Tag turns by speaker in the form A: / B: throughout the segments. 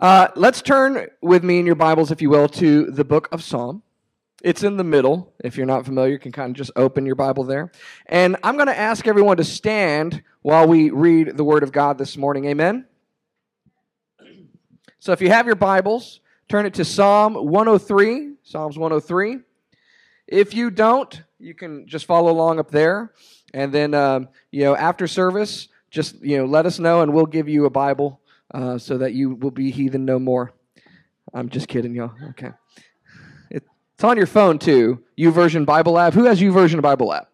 A: Uh, let's turn with me in your Bibles, if you will, to the book of Psalm. It's in the middle. If you're not familiar, you can kind of just open your Bible there. And I'm going to ask everyone to stand while we read the Word of God this morning. Amen? So if you have your Bibles, turn it to Psalm 103. Psalms 103. If you don't, you can just follow along up there. And then, um, you know, after service, just, you know, let us know and we'll give you a Bible uh, so that you will be heathen no more. I'm just kidding, y'all. Okay. It's on your phone too. YouVersion Bible app. Who has YouVersion Bible app?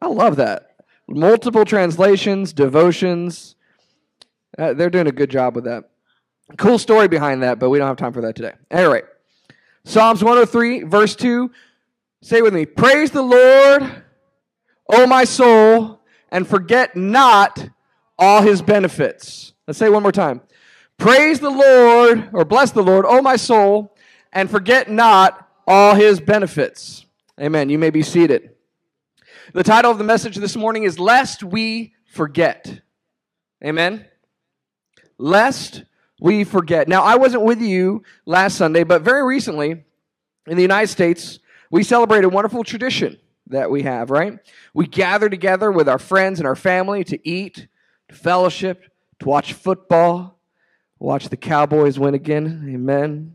A: I love that. Multiple translations, devotions. Uh, they're doing a good job with that. Cool story behind that, but we don't have time for that today. Anyway, Psalms 103, verse 2. Say with me Praise the Lord, O my soul, and forget not all his benefits. Let's say one more time. Praise the Lord, or bless the Lord, O my soul, and forget not all his benefits. Amen. You may be seated. The title of the message this morning is Lest We Forget. Amen. Lest we forget. Now, I wasn't with you last Sunday, but very recently in the United States, we celebrate a wonderful tradition that we have, right? We gather together with our friends and our family to eat, to fellowship, to watch football, watch the Cowboys win again. Amen.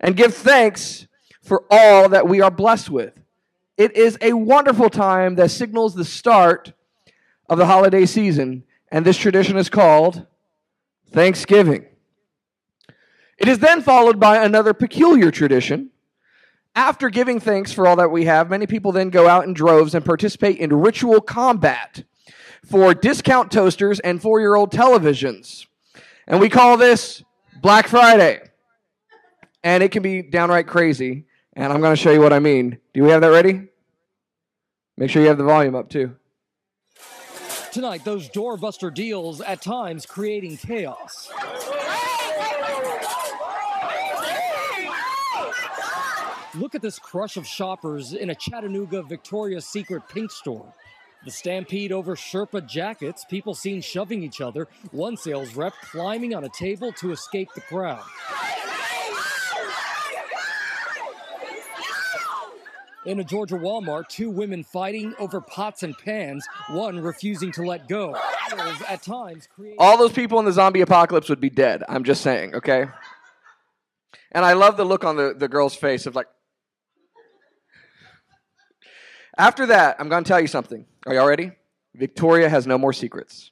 A: And give thanks for all that we are blessed with. It is a wonderful time that signals the start of the holiday season, and this tradition is called Thanksgiving. It is then followed by another peculiar tradition. After giving thanks for all that we have, many people then go out in droves and participate in ritual combat for discount toasters and four year old televisions. And we call this Black Friday. And it can be downright crazy. And I'm going to show you what I mean. Do we have that ready? Make sure you have the volume up too.
B: Tonight, those doorbuster deals at times creating chaos. Look at this crush of shoppers in a Chattanooga Victoria's Secret pink store. The stampede over Sherpa jackets, people seen shoving each other, one sales rep climbing on a table to escape the crowd. In a Georgia Walmart, two women fighting over pots and pans, one refusing to let go. At times,
A: all those people in the zombie apocalypse would be dead. I'm just saying, okay? And I love the look on the, the girl's face of like. After that, I'm going to tell you something. Are y'all ready? Victoria has no more secrets.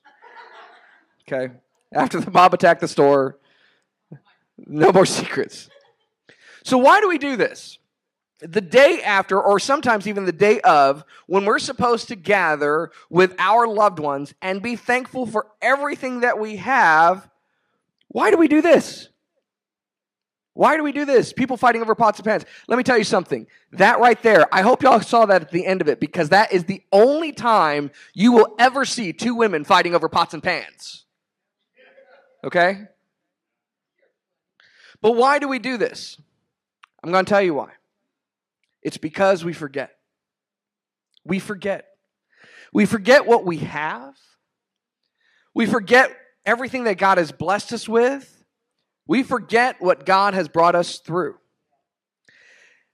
A: Okay? After the mob attacked the store, no more secrets. So, why do we do this? the day after, or sometimes even the day of, when we're supposed to gather with our loved ones and be thankful for everything that we have, why do we do this? Why do we do this? People fighting over pots and pans. Let me tell you something. That right there, I hope y'all saw that at the end of it because that is the only time you will ever see two women fighting over pots and pans. Okay? But why do we do this? I'm going to tell you why. It's because we forget. We forget. We forget what we have. We forget everything that God has blessed us with. We forget what God has brought us through.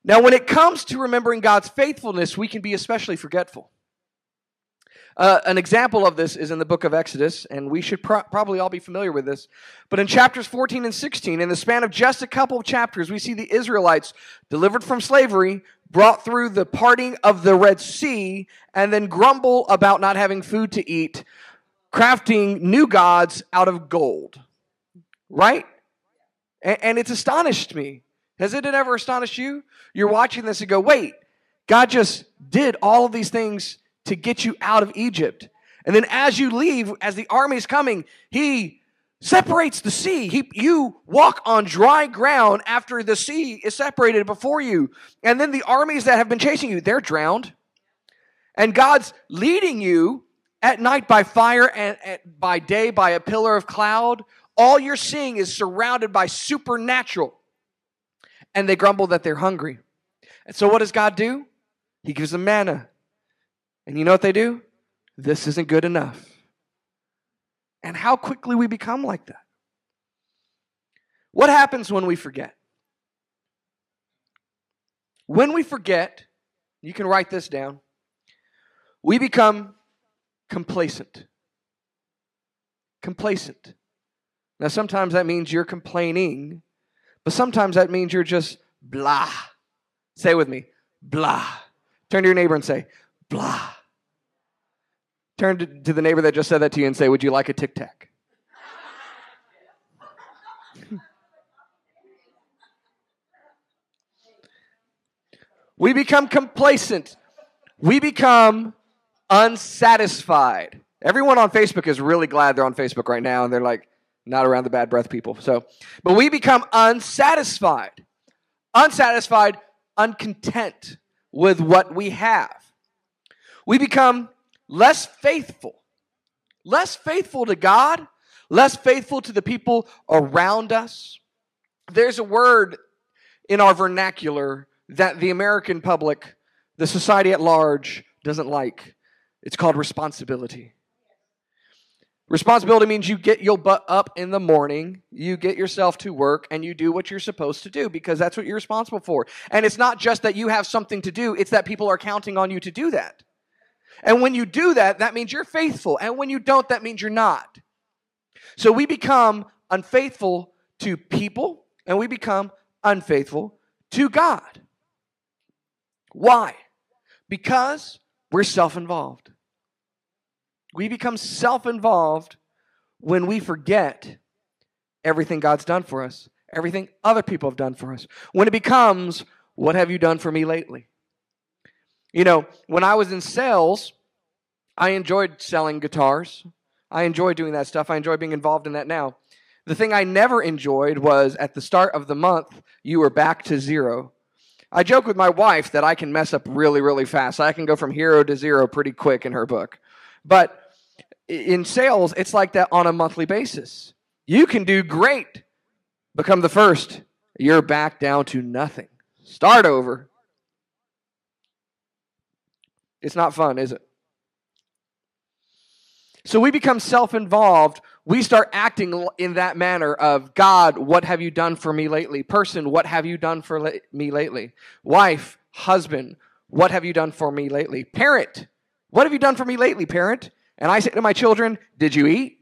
A: Now, when it comes to remembering God's faithfulness, we can be especially forgetful. Uh, an example of this is in the book of Exodus, and we should pro- probably all be familiar with this. But in chapters 14 and 16, in the span of just a couple of chapters, we see the Israelites delivered from slavery, brought through the parting of the Red Sea, and then grumble about not having food to eat, crafting new gods out of gold. Right? And, and it's astonished me. Has it ever astonished you? You're watching this and go, wait, God just did all of these things to get you out of Egypt. And then as you leave, as the army is coming, he separates the sea. He, you walk on dry ground after the sea is separated before you. And then the armies that have been chasing you, they're drowned. And God's leading you at night by fire and, and by day by a pillar of cloud. All you're seeing is surrounded by supernatural. And they grumble that they're hungry. And so what does God do? He gives them manna. And you know what they do? This isn't good enough. And how quickly we become like that. What happens when we forget? When we forget, you can write this down, we become complacent. Complacent. Now, sometimes that means you're complaining, but sometimes that means you're just blah. Say with me, blah. Turn to your neighbor and say, blah. Turn to, to the neighbor that just said that to you and say, Would you like a tic tac? we become complacent. We become unsatisfied. Everyone on Facebook is really glad they're on Facebook right now and they're like, not around the bad breath people. So, but we become unsatisfied. Unsatisfied, uncontent with what we have. We become less faithful. Less faithful to God, less faithful to the people around us. There's a word in our vernacular that the American public, the society at large, doesn't like. It's called responsibility. Responsibility means you get your butt up in the morning, you get yourself to work, and you do what you're supposed to do because that's what you're responsible for. And it's not just that you have something to do, it's that people are counting on you to do that. And when you do that, that means you're faithful. And when you don't, that means you're not. So we become unfaithful to people and we become unfaithful to God. Why? Because we're self involved. We become self involved when we forget everything God's done for us, everything other people have done for us. When it becomes, What have you done for me lately? You know, when I was in sales, I enjoyed selling guitars. I enjoy doing that stuff. I enjoy being involved in that now. The thing I never enjoyed was at the start of the month, you were back to zero. I joke with my wife that I can mess up really, really fast. I can go from hero to zero pretty quick in her book. But in sales, it's like that on a monthly basis. You can do great, become the first, you're back down to nothing. Start over. It's not fun, is it? So we become self involved. We start acting in that manner of God, what have you done for me lately? Person, what have you done for la- me lately? Wife, husband, what have you done for me lately? Parent, what have you done for me lately, parent? And I say to my children, Did you eat?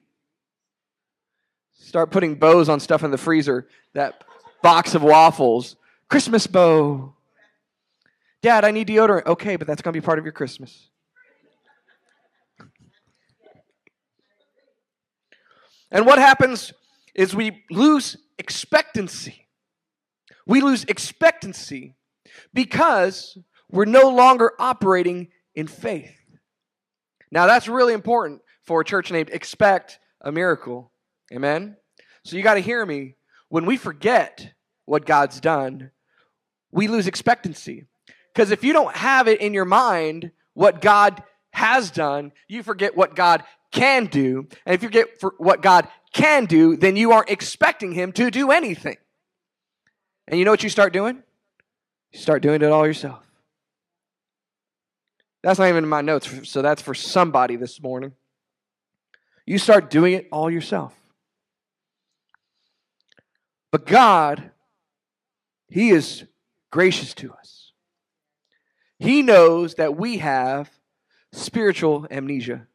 A: Start putting bows on stuff in the freezer, that box of waffles, Christmas bow. Dad, I need deodorant. Okay, but that's going to be part of your Christmas. And what happens is we lose expectancy. We lose expectancy because we're no longer operating in faith. Now, that's really important for a church named Expect a Miracle. Amen? So you got to hear me. When we forget what God's done, we lose expectancy. Because if you don't have it in your mind what God has done, you forget what God can do. And if you forget what God can do, then you aren't expecting Him to do anything. And you know what you start doing? You start doing it all yourself. That's not even in my notes, so that's for somebody this morning. You start doing it all yourself. But God, He is gracious to us. He knows that we have spiritual amnesia.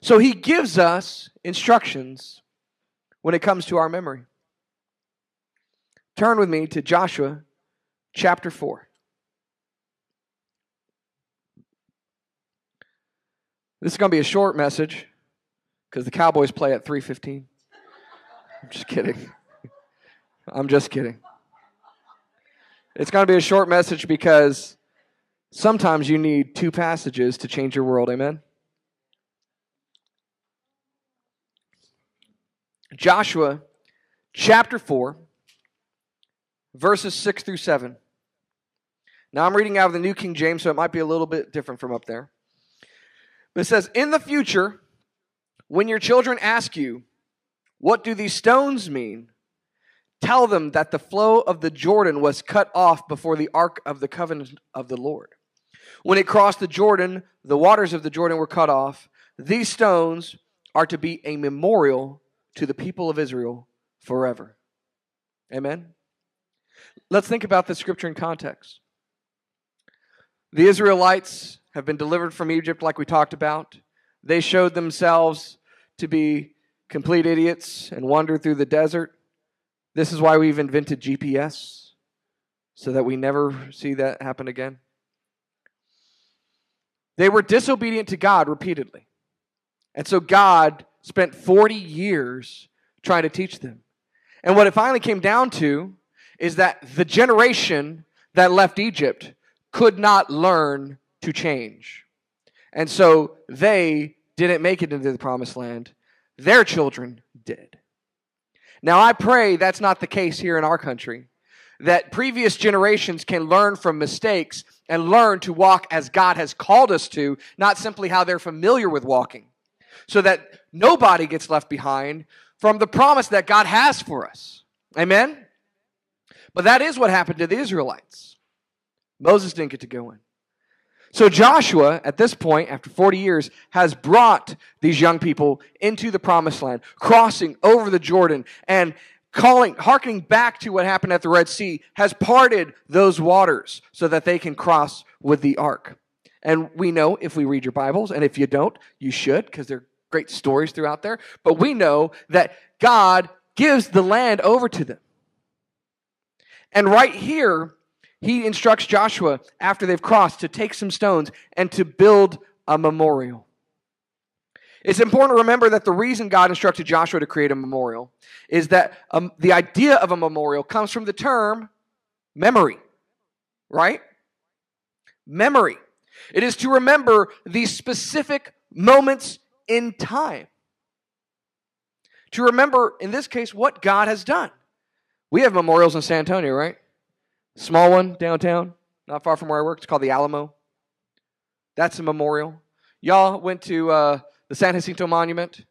A: So He gives us instructions when it comes to our memory. Turn with me to Joshua chapter 4. This is going to be a short message because the Cowboys play at 3:15. I'm just kidding. I'm just kidding. It's going to be a short message because sometimes you need two passages to change your world. Amen. Joshua chapter 4 verses 6 through 7. Now I'm reading out of the New King James so it might be a little bit different from up there. But it says, In the future, when your children ask you, What do these stones mean? Tell them that the flow of the Jordan was cut off before the ark of the covenant of the Lord. When it crossed the Jordan, the waters of the Jordan were cut off. These stones are to be a memorial to the people of Israel forever. Amen? Let's think about the scripture in context. The Israelites have been delivered from Egypt, like we talked about. They showed themselves to be complete idiots and wandered through the desert. This is why we've invented GPS, so that we never see that happen again. They were disobedient to God repeatedly. And so God spent 40 years trying to teach them. And what it finally came down to is that the generation that left Egypt could not learn to change. And so they didn't make it into the promised land. Their children did. Now, I pray that's not the case here in our country. That previous generations can learn from mistakes and learn to walk as God has called us to, not simply how they're familiar with walking. So that nobody gets left behind from the promise that God has for us. Amen? But that is what happened to the Israelites. Moses didn't get to go in. So Joshua, at this point, after 40 years, has brought these young people into the promised land, crossing over the Jordan and calling, hearkening back to what happened at the Red Sea, has parted those waters so that they can cross with the ark. And we know if we read your Bibles, and if you don't, you should, because there are great stories throughout there. But we know that God gives the land over to them. And right here, he instructs Joshua after they've crossed to take some stones and to build a memorial. It's important to remember that the reason God instructed Joshua to create a memorial is that um, the idea of a memorial comes from the term memory, right? Memory. It is to remember these specific moments in time. To remember, in this case, what God has done. We have memorials in San Antonio, right? Small one downtown, not far from where I work. It's called the Alamo. That's a memorial. Y'all went to uh, the San Jacinto Monument.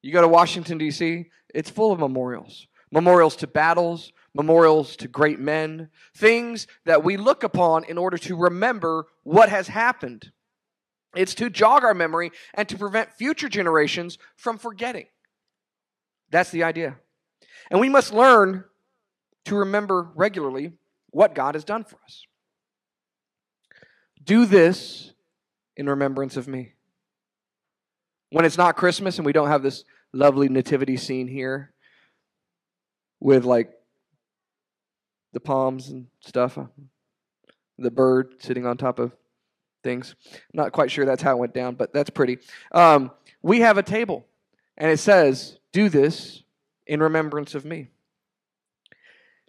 A: You go to Washington, D.C., it's full of memorials. Memorials to battles, memorials to great men, things that we look upon in order to remember what has happened. It's to jog our memory and to prevent future generations from forgetting. That's the idea. And we must learn to remember regularly what God has done for us. Do this in remembrance of me. When it's not Christmas and we don't have this lovely nativity scene here with like the palms and stuff, the bird sitting on top of things. Not quite sure that's how it went down, but that's pretty. Um, we have a table, and it says, Do this in remembrance of me.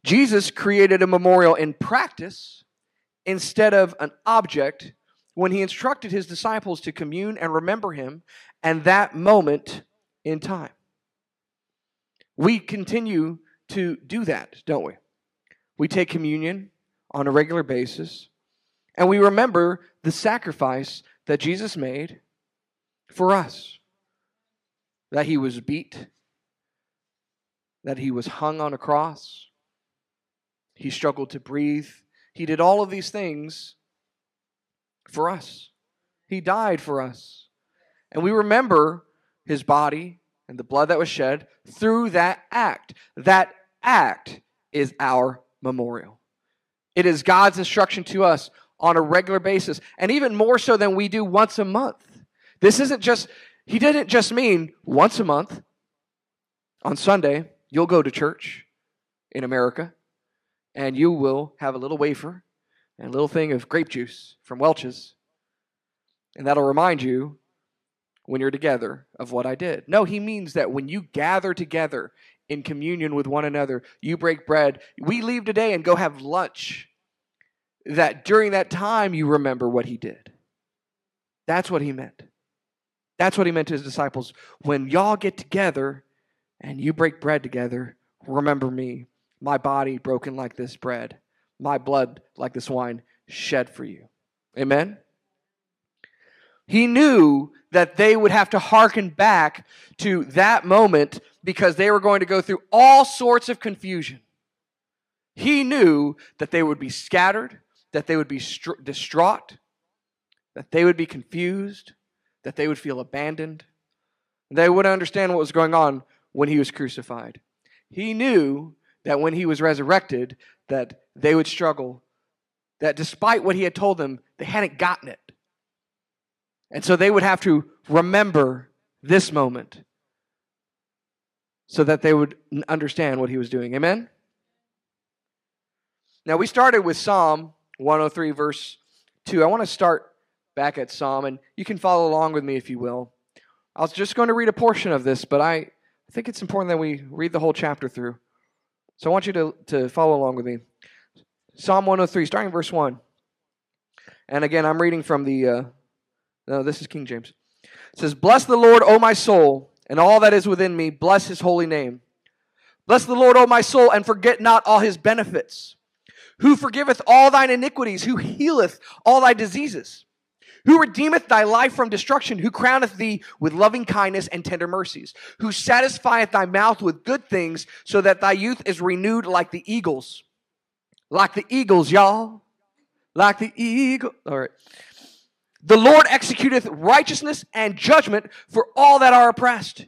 A: Jesus created a memorial in practice instead of an object when he instructed his disciples to commune and remember him and that moment in time. We continue to do that, don't we? We take communion on a regular basis and we remember the sacrifice that Jesus made for us. That he was beat, that he was hung on a cross, he struggled to breathe. He did all of these things for us. He died for us. And we remember his body and the blood that was shed through that act. That act is our memorial. It is God's instruction to us on a regular basis, and even more so than we do once a month. This isn't just, he didn't just mean once a month on Sunday, you'll go to church in America and you will have a little wafer and a little thing of grape juice from Welch's. And that'll remind you when you're together of what I did. No, he means that when you gather together in communion with one another, you break bread, we leave today and go have lunch. That during that time you remember what he did. That's what he meant. That's what he meant to his disciples. When y'all get together and you break bread together, remember me my body broken like this bread, my blood like this wine shed for you. Amen? He knew that they would have to hearken back to that moment because they were going to go through all sorts of confusion. He knew that they would be scattered, that they would be distraught, that they would be confused, that they would feel abandoned. They wouldn't understand what was going on when he was crucified. He knew that when he was resurrected, that they would struggle, that despite what he had told them, they hadn't gotten it. And so they would have to remember this moment so that they would understand what he was doing. Amen? Now, we started with Psalm 103, verse 2. I want to start back at Psalm, and you can follow along with me if you will. I was just going to read a portion of this, but I think it's important that we read the whole chapter through. So I want you to, to follow along with me. Psalm 103, starting verse 1. And again, I'm reading from the, uh, no, this is King James. It says, Bless the Lord, O my soul, and all that is within me. Bless his holy name. Bless the Lord, O my soul, and forget not all his benefits. Who forgiveth all thine iniquities, who healeth all thy diseases who redeemeth thy life from destruction, who crowneth thee with loving kindness and tender mercies, who satisfieth thy mouth with good things, so that thy youth is renewed like the eagles. Like the eagles, y'all. Like the eagle. All right. The Lord executeth righteousness and judgment for all that are oppressed.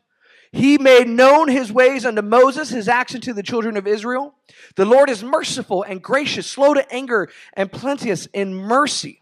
A: He made known his ways unto Moses, his acts unto the children of Israel. The Lord is merciful and gracious, slow to anger, and plenteous in mercy.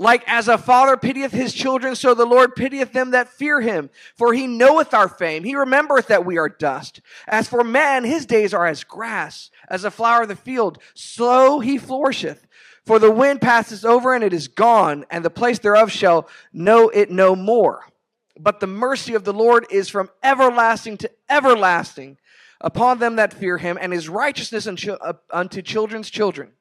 A: Like as a father pitieth his children, so the Lord pitieth them that fear him. For he knoweth our fame. He remembereth that we are dust. As for man, his days are as grass, as a flower of the field. So he flourisheth. For the wind passes over and it is gone, and the place thereof shall know it no more. But the mercy of the Lord is from everlasting to everlasting upon them that fear him, and his righteousness unto uh, children's children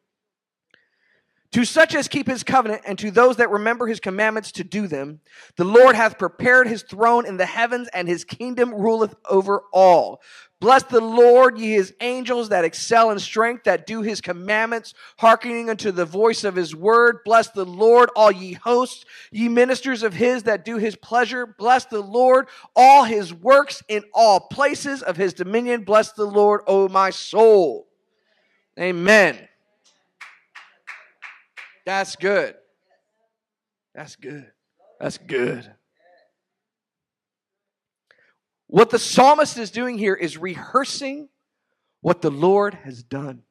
A: to such as keep his covenant, and to those that remember his commandments to do them, the Lord hath prepared his throne in the heavens, and his kingdom ruleth over all. Bless the Lord, ye his angels that excel in strength, that do his commandments, hearkening unto the voice of his word. Bless the Lord, all ye hosts, ye ministers of his that do his pleasure. Bless the Lord, all his works in all places of his dominion. Bless the Lord, O my soul. Amen. That's good. That's good. That's good. What the psalmist is doing here is rehearsing what the Lord has done.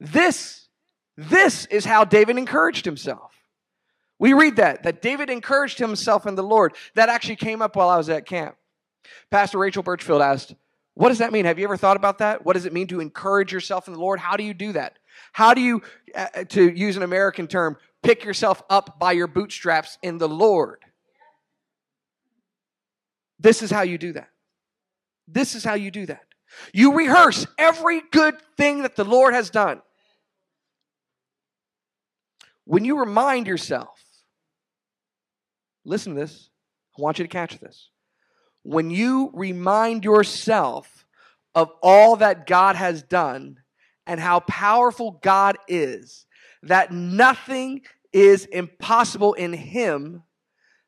A: This, this is how David encouraged himself. We read that, that David encouraged himself in the Lord. That actually came up while I was at camp. Pastor Rachel Birchfield asked, What does that mean? Have you ever thought about that? What does it mean to encourage yourself in the Lord? How do you do that? How do you, uh, uh, to use an American term, pick yourself up by your bootstraps in the Lord? This is how you do that. This is how you do that. You rehearse every good thing that the Lord has done. When you remind yourself, listen to this, I want you to catch this. When you remind yourself of all that God has done, and how powerful God is, that nothing is impossible in Him,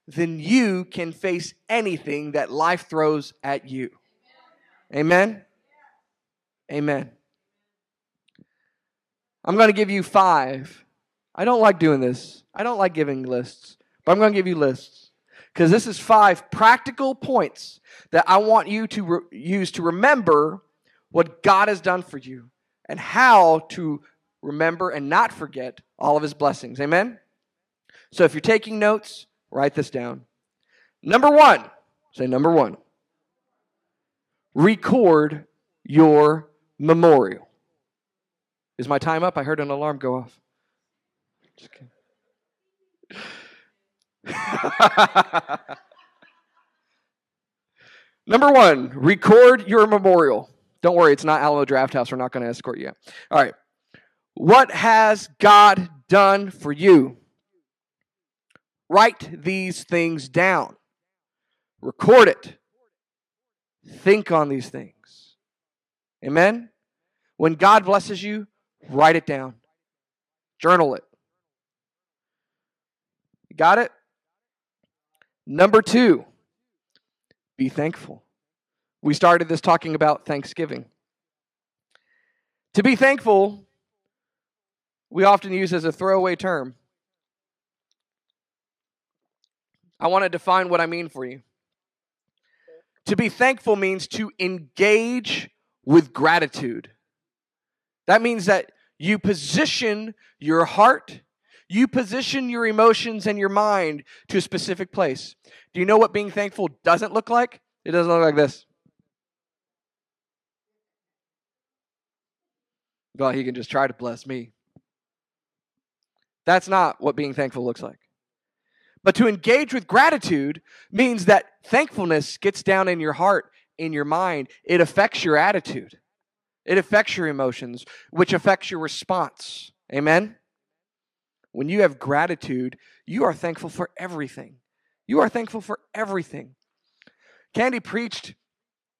A: then you can face anything that life throws at you. Amen? Amen. I'm going to give you five. I don't like doing this. I don't like giving lists, but I'm going to give you lists because this is five practical points that I want you to re- use to remember what God has done for you and how to remember and not forget all of his blessings. Amen? So if you're taking notes, write this down. Number one, say number one, record your memorial. Is my time up? I heard an alarm go off. Just kidding. Number one, record your memorial. Don't worry, it's not Alamo Drafthouse. We're not going to escort you. All right. What has God done for you? Write these things down. Record it. Think on these things. Amen? When God blesses you, write it down. Journal it. You got it? Number two, be thankful. We started this talking about Thanksgiving. To be thankful, we often use as a throwaway term. I want to define what I mean for you. To be thankful means to engage with gratitude. That means that you position your heart, you position your emotions and your mind to a specific place. Do you know what being thankful doesn't look like? It doesn't look like this. Well, he can just try to bless me. That's not what being thankful looks like. But to engage with gratitude means that thankfulness gets down in your heart, in your mind. It affects your attitude, it affects your emotions, which affects your response. Amen? When you have gratitude, you are thankful for everything. You are thankful for everything. Candy preached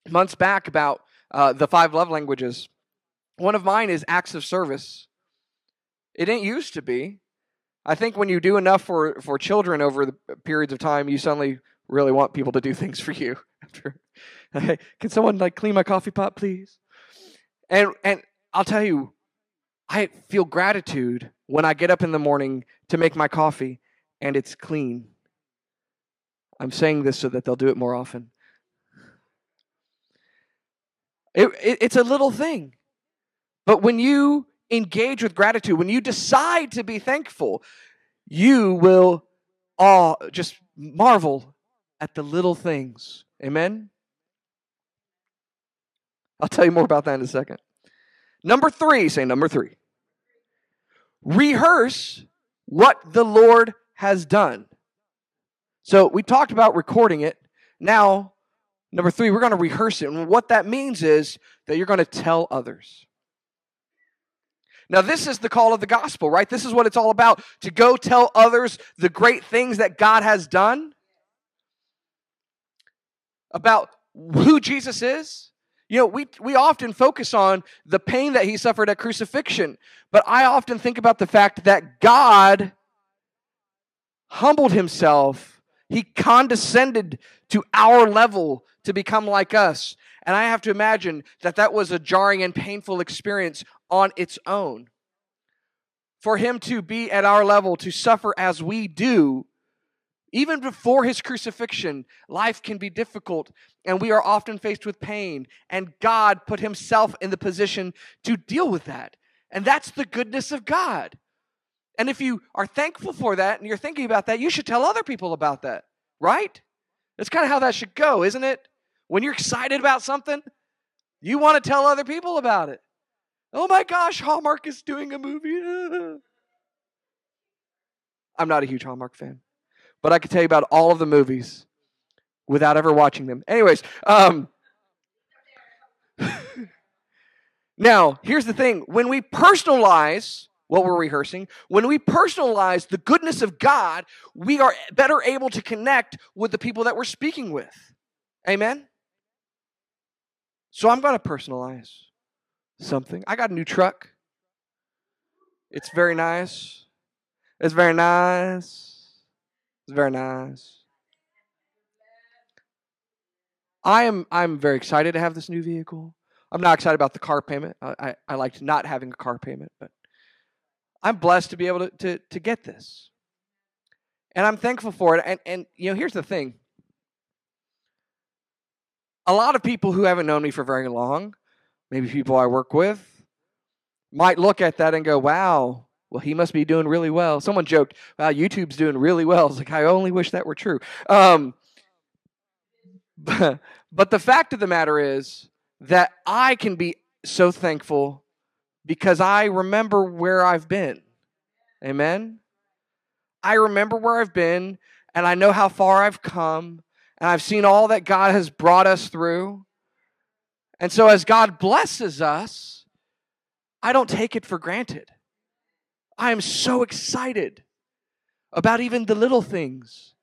A: months back about uh, the five love languages. One of mine is acts of service. It didn't used to be. I think when you do enough for, for children over the periods of time, you suddenly really want people to do things for you. can someone like clean my coffee pot, please? And and I'll tell you, I feel gratitude when I get up in the morning to make my coffee and it's clean. I'm saying this so that they'll do it more often. It, it, it's a little thing. But when you engage with gratitude, when you decide to be thankful, you will just marvel at the little things. Amen? I'll tell you more about that in a second. Number three, say number three. Rehearse what the Lord has done. So we talked about recording it. Now, number three, we're going to rehearse it. And what that means is that you're going to tell others. Now, this is the call of the gospel, right? This is what it's all about to go tell others the great things that God has done, about who Jesus is. You know, we, we often focus on the pain that he suffered at crucifixion, but I often think about the fact that God humbled himself, he condescended to our level to become like us. And I have to imagine that that was a jarring and painful experience on its own. For him to be at our level, to suffer as we do, even before his crucifixion, life can be difficult and we are often faced with pain. And God put himself in the position to deal with that. And that's the goodness of God. And if you are thankful for that and you're thinking about that, you should tell other people about that, right? That's kind of how that should go, isn't it? When you're excited about something, you want to tell other people about it. Oh my gosh, Hallmark is doing a movie. I'm not a huge Hallmark fan, but I can tell you about all of the movies without ever watching them. Anyways, um, now here's the thing when we personalize what we're rehearsing, when we personalize the goodness of God, we are better able to connect with the people that we're speaking with. Amen? So I'm going to personalize something. I got a new truck. It's very nice. It's very nice. It's very nice. I am I'm very excited to have this new vehicle. I'm not excited about the car payment. I, I, I liked not having a car payment, but I'm blessed to be able to, to, to get this. And I'm thankful for it. And, and, you know, here's the thing a lot of people who haven't known me for very long, maybe people I work with, might look at that and go, wow, well, he must be doing really well. Someone joked, wow, YouTube's doing really well. It's like, I only wish that were true. Um, but, but the fact of the matter is that I can be so thankful because I remember where I've been. Amen? I remember where I've been and I know how far I've come and I've seen all that God has brought us through. And so as God blesses us, I don't take it for granted. I am so excited about even the little things.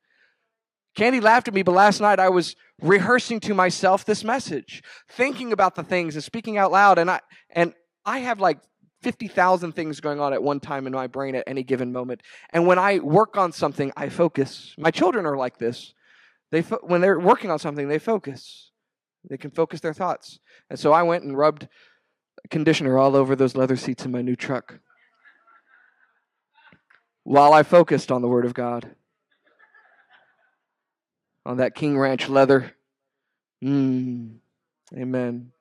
A: Candy laughed at me, but last night I was rehearsing to myself this message, thinking about the things and speaking out loud. And I and I have like 50,000 things going on at one time in my brain at any given moment. And when I work on something, I focus. My children are like this. They fo- when they're working on something, they focus. They can focus their thoughts. And so I went and rubbed conditioner all over those leather seats in my new truck while I focused on the Word of God. On that King Ranch leather. Mm. Amen.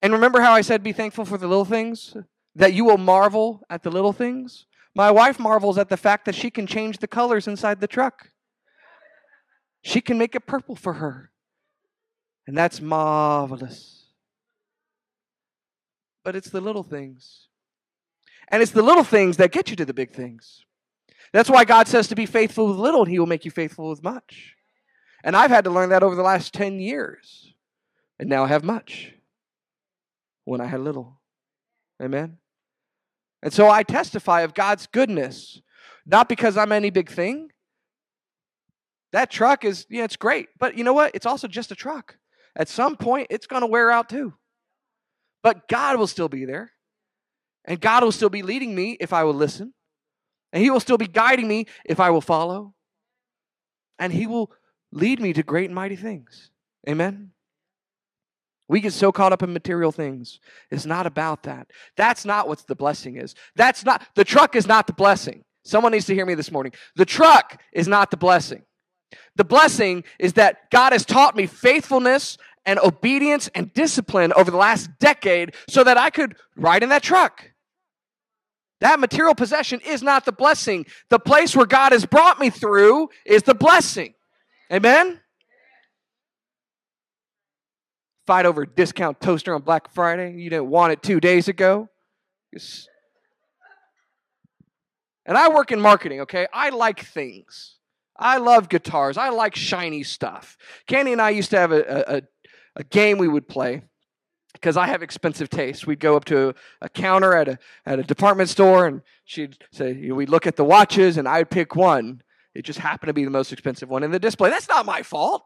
A: And remember how I said be thankful for the little things? That you will marvel at the little things? My wife marvels at the fact that she can change the colors inside the truck. She can make it purple for her. And that's marvelous. But it's the little things. And it's the little things that get you to the big things. That's why God says to be faithful with little, and He will make you faithful with much. And I've had to learn that over the last 10 years. And now I have much when I had little. Amen? And so I testify of God's goodness, not because I'm any big thing. That truck is, yeah, it's great. But you know what? It's also just a truck. At some point, it's going to wear out too. But God will still be there. And God will still be leading me if I will listen. And He will still be guiding me if I will follow. And He will lead me to great and mighty things. Amen. We get so caught up in material things. It's not about that. That's not what the blessing is. That's not, the truck is not the blessing. Someone needs to hear me this morning. The truck is not the blessing. The blessing is that God has taught me faithfulness and obedience and discipline over the last decade so that I could ride in that truck. That material possession is not the blessing. The place where God has brought me through is the blessing. Amen? Fight over discount toaster on Black Friday. You didn't want it two days ago. And I work in marketing, okay? I like things. I love guitars. I like shiny stuff. Candy and I used to have a, a, a game we would play because I have expensive taste. We'd go up to a, a, counter at a, at a department store and she'd say, you know, we'd look at the watches and I'd pick one. It just happened to be the most expensive one in the display. That's not my fault.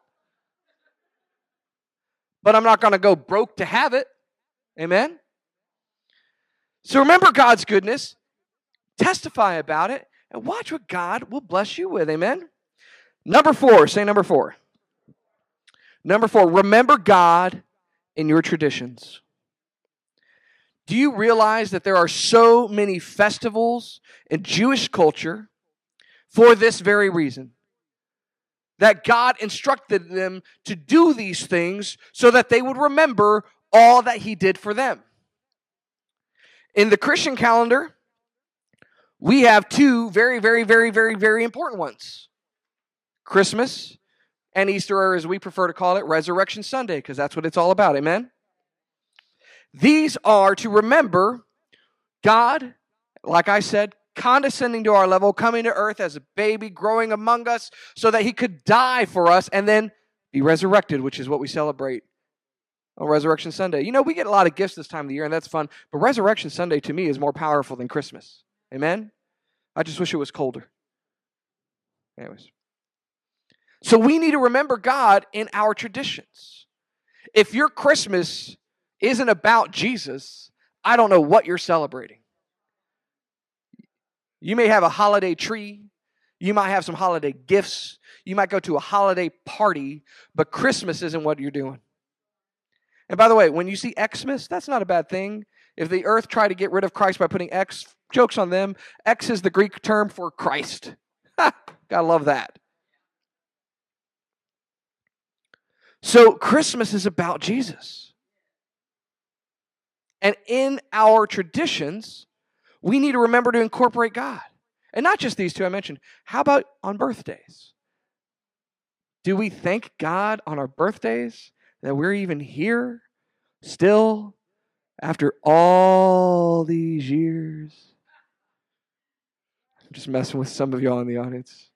A: But I'm not going to go broke to have it. Amen? So remember God's goodness, testify about it, and watch what God will bless you with. Amen? Number four, say number four. Number four, remember God in your traditions. Do you realize that there are so many festivals in Jewish culture for this very reason? That God instructed them to do these things so that they would remember all that He did for them. In the Christian calendar, we have two very, very, very, very, very important ones Christmas and Easter, or as we prefer to call it, Resurrection Sunday, because that's what it's all about. Amen? These are to remember God, like I said, condescending to our level, coming to earth as a baby, growing among us, so that he could die for us and then be resurrected, which is what we celebrate on Resurrection Sunday. You know, we get a lot of gifts this time of the year, and that's fun, but Resurrection Sunday to me is more powerful than Christmas. Amen? I just wish it was colder. Anyways. So we need to remember God in our traditions. If your Christmas isn't about Jesus, I don't know what you're celebrating. You may have a holiday tree, you might have some holiday gifts, you might go to a holiday party, but Christmas isn't what you're doing. And by the way, when you see Xmas, that's not a bad thing. If the earth tried to get rid of Christ by putting X, jokes on them. X is the Greek term for Christ. Gotta love that. So Christmas is about Jesus. And in our traditions, we need to remember to incorporate God. And not just these two I mentioned. How about on birthdays? Do we thank God on our birthdays that we're even here still after all these years? I'm just messing with some of y'all in the audience.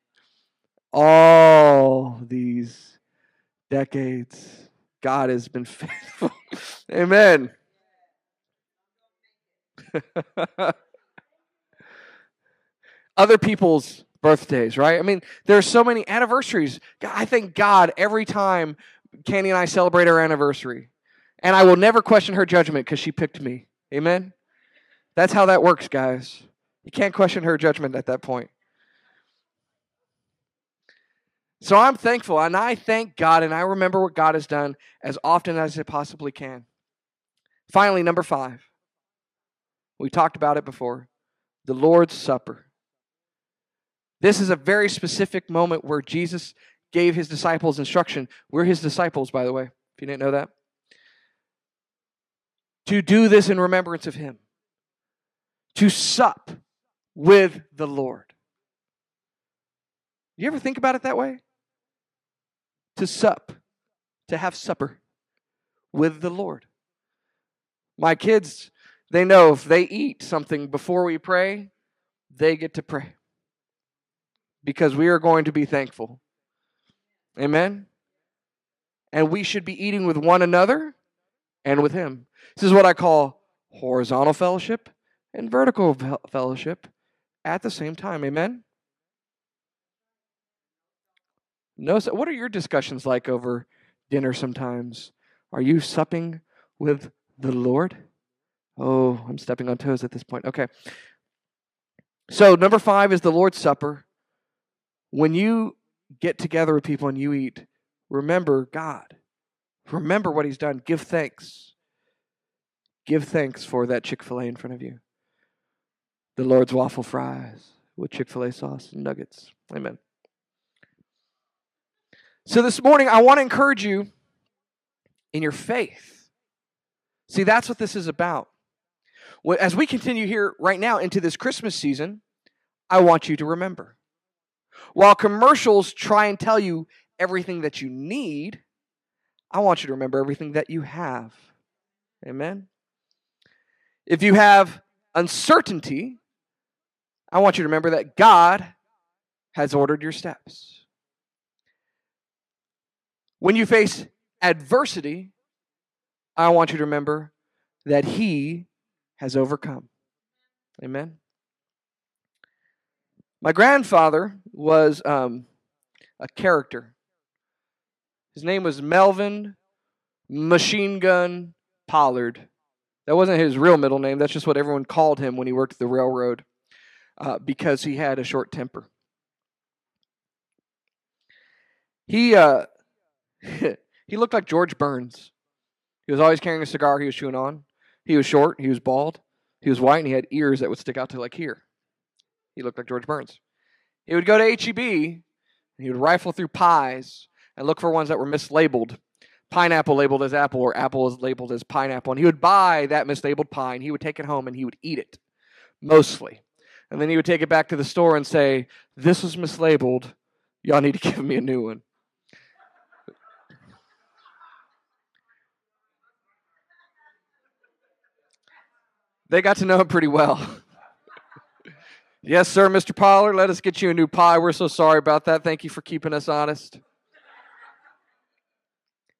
A: All these decades. God has been faithful. Amen. Other people's birthdays, right? I mean, there's so many anniversaries. I thank God every time Candy and I celebrate our anniversary. And I will never question her judgment because she picked me. Amen? That's how that works, guys. You can't question her judgment at that point. So I'm thankful and I thank God and I remember what God has done as often as I possibly can. Finally, number five. We talked about it before the Lord's Supper. This is a very specific moment where Jesus gave his disciples instruction. We're his disciples, by the way, if you didn't know that. To do this in remembrance of him, to sup with the Lord. You ever think about it that way? To sup, to have supper with the Lord. My kids, they know if they eat something before we pray, they get to pray because we are going to be thankful. Amen? And we should be eating with one another and with Him. This is what I call horizontal fellowship and vertical fellowship at the same time. Amen? No, so what are your discussions like over dinner sometimes? Are you supping with the Lord? Oh, I'm stepping on toes at this point. Okay. So, number five is the Lord's Supper. When you get together with people and you eat, remember God. Remember what He's done. Give thanks. Give thanks for that Chick fil A in front of you. The Lord's waffle fries with Chick fil A sauce and nuggets. Amen. So, this morning, I want to encourage you in your faith. See, that's what this is about. As we continue here right now into this Christmas season, I want you to remember. While commercials try and tell you everything that you need, I want you to remember everything that you have. Amen. If you have uncertainty, I want you to remember that God has ordered your steps. When you face adversity, I want you to remember that He has overcome. Amen. My grandfather was um, a character. His name was Melvin Machine Gun Pollard. That wasn't his real middle name. That's just what everyone called him when he worked at the railroad uh, because he had a short temper. He uh, he looked like George Burns. He was always carrying a cigar he was chewing on. He was short. He was bald. He was white, and he had ears that would stick out to like here. He looked like George Burns. He would go to HEB and he would rifle through pies and look for ones that were mislabeled. Pineapple labeled as apple or apple is labeled as pineapple. And he would buy that mislabeled pie and he would take it home and he would eat it, mostly. And then he would take it back to the store and say, This was mislabeled. Y'all need to give me a new one. They got to know him pretty well. Yes, sir, Mr. Pollard. Let us get you a new pie. We're so sorry about that. Thank you for keeping us honest.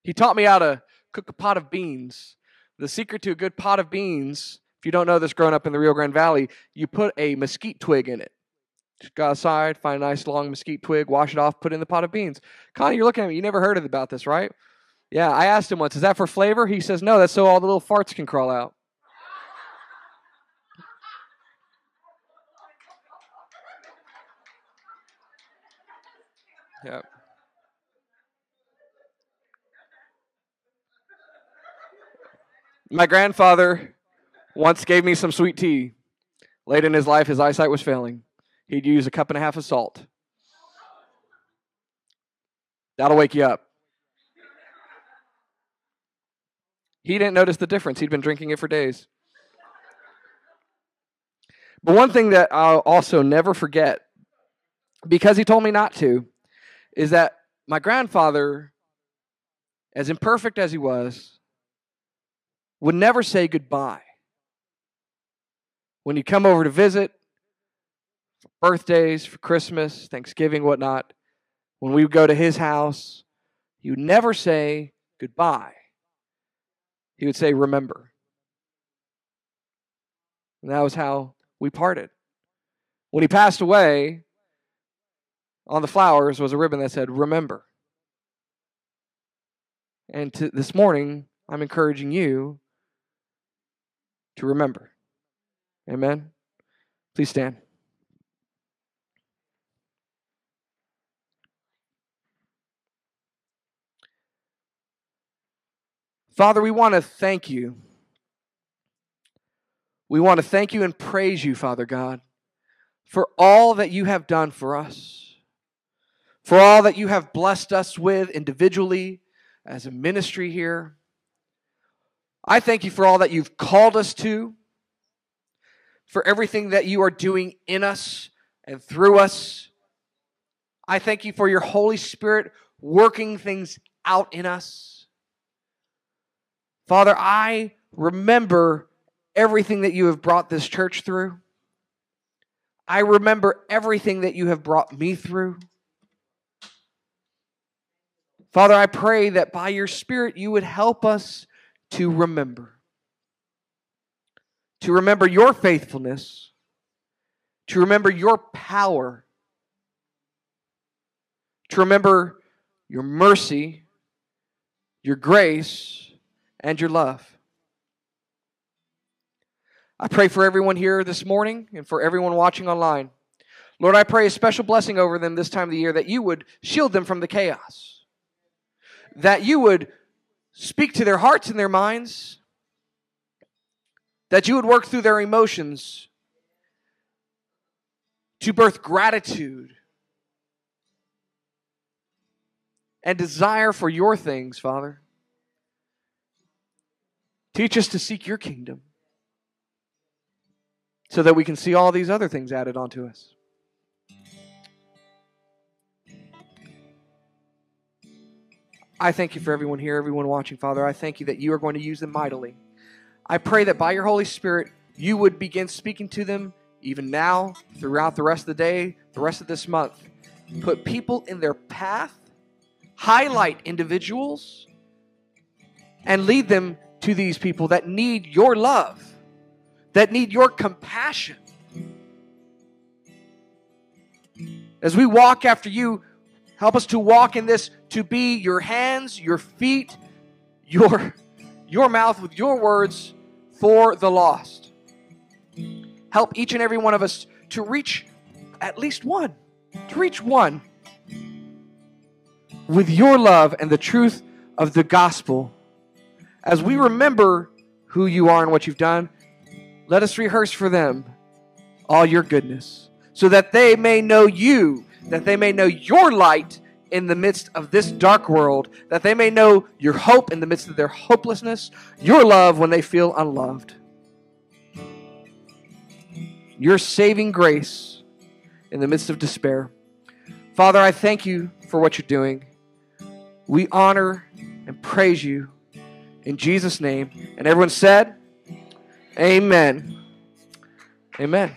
A: He taught me how to cook a pot of beans. The secret to a good pot of beans, if you don't know this growing up in the Rio Grande Valley, you put a mesquite twig in it. Just go outside, find a nice long mesquite twig, wash it off, put it in the pot of beans. Connie, you're looking at me. You never heard about this, right? Yeah, I asked him once, is that for flavor? He says, no, that's so all the little farts can crawl out. Yep. My grandfather once gave me some sweet tea. Late in his life, his eyesight was failing. He'd use a cup and a half of salt. That'll wake you up. He didn't notice the difference. He'd been drinking it for days. But one thing that I'll also never forget, because he told me not to, is that my grandfather, as imperfect as he was, would never say goodbye. When you come over to visit, for birthdays, for Christmas, Thanksgiving, whatnot, when we would go to his house, he would never say goodbye. He would say, Remember. And that was how we parted. When he passed away, on the flowers was a ribbon that said, Remember. And to, this morning, I'm encouraging you to remember. Amen. Please stand. Father, we want to thank you. We want to thank you and praise you, Father God, for all that you have done for us for all that you have blessed us with individually as a ministry here. I thank you for all that you've called us to, for everything that you are doing in us and through us. I thank you for your Holy Spirit working things out in us. Father, I remember everything that you have brought this church through. I remember everything that you have brought me through. Father, I pray that by your Spirit you would help us to remember. To remember your faithfulness, to remember your power, to remember your mercy, your grace, and your love. I pray for everyone here this morning and for everyone watching online. Lord, I pray a special blessing over them this time of the year that you would shield them from the chaos, that you would speak to their hearts and their minds, that you would work through their emotions to birth gratitude and desire for your things, Father. Teach us to seek your kingdom so that we can see all these other things added onto us. I thank you for everyone here, everyone watching, Father. I thank you that you are going to use them mightily. I pray that by your Holy Spirit, you would begin speaking to them even now, throughout the rest of the day, the rest of this month. Put people in their path, highlight individuals, and lead them to these people that need your love, that need your compassion. As we walk after you, help us to walk in this to be your hands, your feet, your your mouth with your words for the lost. Help each and every one of us to reach at least one, to reach one with your love and the truth of the gospel. As we remember who you are and what you've done, let us rehearse for them all your goodness so that they may know you, that they may know your light in the midst of this dark world, that they may know your hope in the midst of their hopelessness, your love when they feel unloved, your saving grace in the midst of despair. Father, I thank you for what you're doing. We honor and praise you in Jesus' name. And everyone said, Amen. Amen.